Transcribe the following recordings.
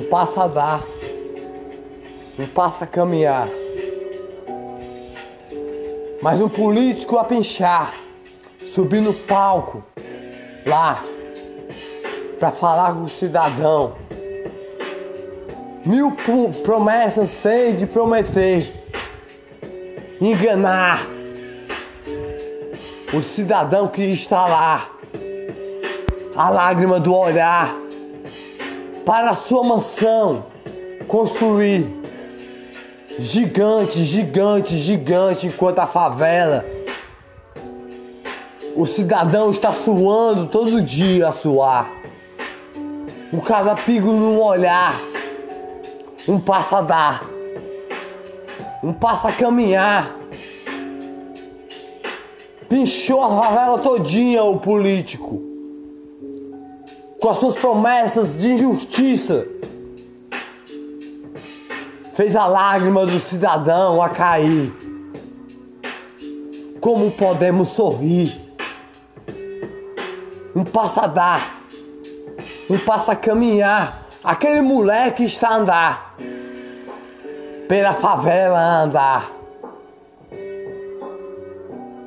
um passo a dar, um passo a caminhar. Mas um político a pinchar, subir no palco, lá, para falar com o cidadão. Mil promessas tem de prometer, enganar o cidadão que está lá, a lágrima do olhar, para a sua mansão construir gigante, gigante, gigante, enquanto a favela, o cidadão está suando todo dia a suar. O carapigo no olhar, um passo a dar, um passo a caminhar. Pinchou a favela todinha o político, com as suas promessas de injustiça. Fez a lágrima do cidadão a cair. Como podemos sorrir? Um passo a dar, um passo a caminhar Aquele moleque está a andar pela favela a andar.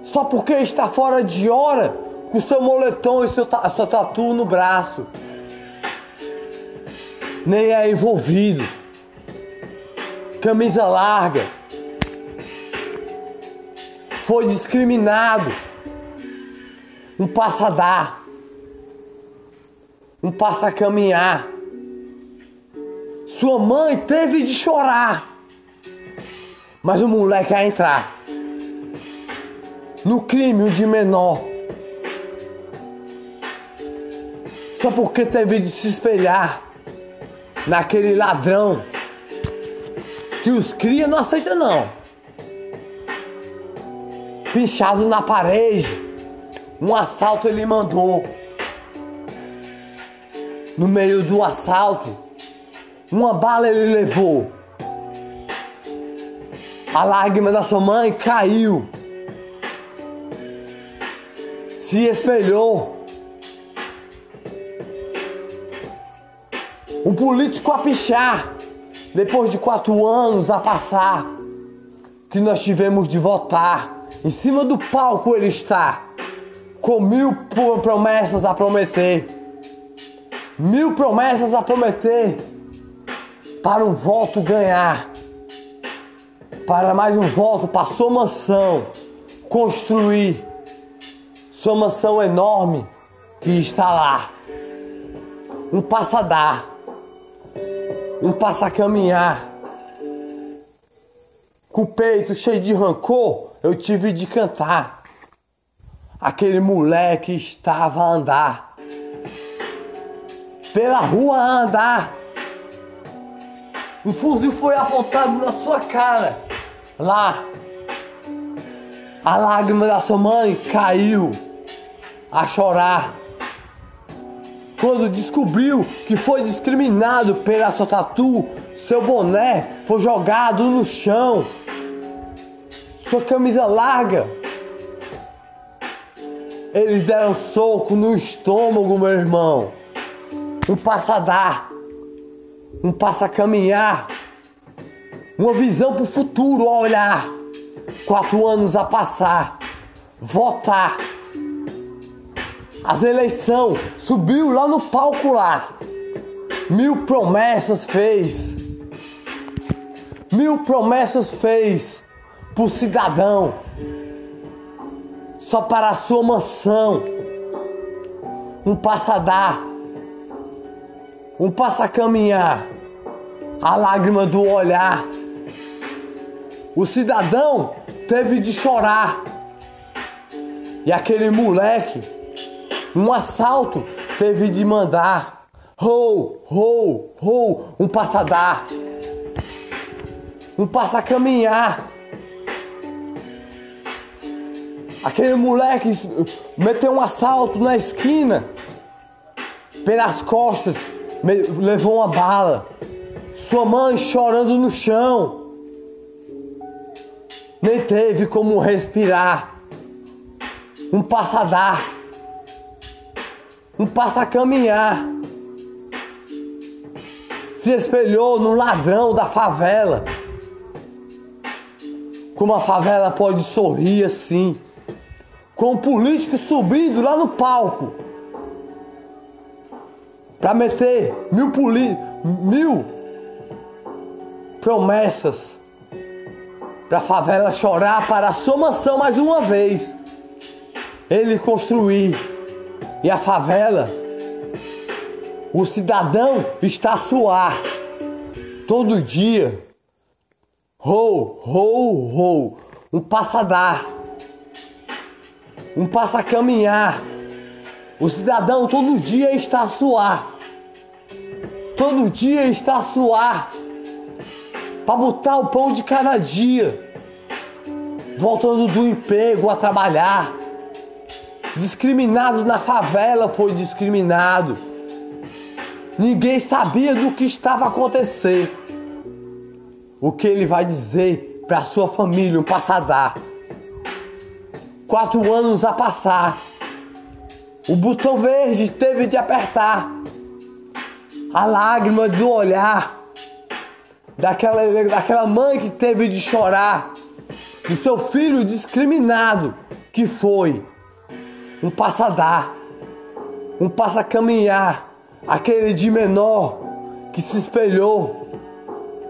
Só porque está fora de hora com seu moletom e seu, seu tatu no braço. Nem é envolvido. Camisa larga. Foi discriminado. Um passo a dar. Um passo a caminhar. Sua mãe teve de chorar. Mas o moleque ia entrar no crime de menor. Só porque teve de se espelhar naquele ladrão que os cria não aceita não. Pinchado na parede, um assalto ele mandou. No meio do assalto, uma bala ele levou. A lágrima da sua mãe caiu. Se espelhou. Um político a pichar. Depois de quatro anos a passar. Que nós tivemos de votar. Em cima do palco ele está. Com mil promessas a prometer. Mil promessas a prometer para um voto ganhar, para mais um voto para sua mansão construir sua mansão enorme que está lá. Um passo um passo a caminhar. Com o peito cheio de rancor, eu tive de cantar. Aquele moleque estava a andar, pela rua a andar um fuzil foi apontado na sua cara. Lá. A lágrima da sua mãe caiu a chorar. Quando descobriu que foi discriminado pela sua tatu, seu boné foi jogado no chão. Sua camisa larga. Eles deram soco no estômago, meu irmão. Um passadar um passo a caminhar, uma visão para o futuro a olhar, quatro anos a passar, votar. As eleições subiu lá no palco lá, mil promessas fez, mil promessas fez o cidadão, só para a sua mansão, um passo a dar um passa caminhar, a lágrima do olhar. O cidadão teve de chorar. E aquele moleque, um assalto, teve de mandar. Rou, rou, rou, um passa a dar. Um passa a caminhar. Aquele moleque meteu um assalto na esquina, pelas costas, levou uma bala. Sua mãe chorando no chão. Nem teve como respirar. Um passadar. Um passa a caminhar. se espelhou no ladrão da favela. Como a favela pode sorrir assim, com o político subindo lá no palco para meter mil, poli mil promessas para a favela chorar para a sua mansão mais uma vez. Ele construir e a favela, o cidadão está a suar todo dia. Rou, rou, rou, um passadar, um passa caminhar. O cidadão todo dia está a suar, todo dia está a suar para botar o pão de cada dia, voltando do emprego a trabalhar. Discriminado na favela foi discriminado. Ninguém sabia do que estava acontecendo. O que ele vai dizer para sua família, um passadar. Quatro anos a passar. O botão verde teve de apertar. A lágrima do olhar daquela, daquela mãe que teve de chorar, do seu filho discriminado, que foi um passadar, um passa-caminhar, aquele de menor que se espelhou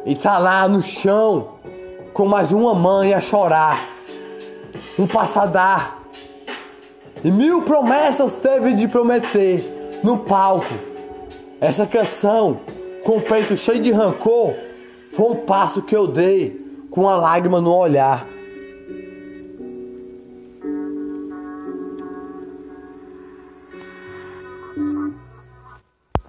e tá lá no chão com mais uma mãe a chorar, um passadar. E mil promessas teve de prometer no palco. Essa canção, com o peito cheio de rancor, foi um passo que eu dei com a lágrima no olhar.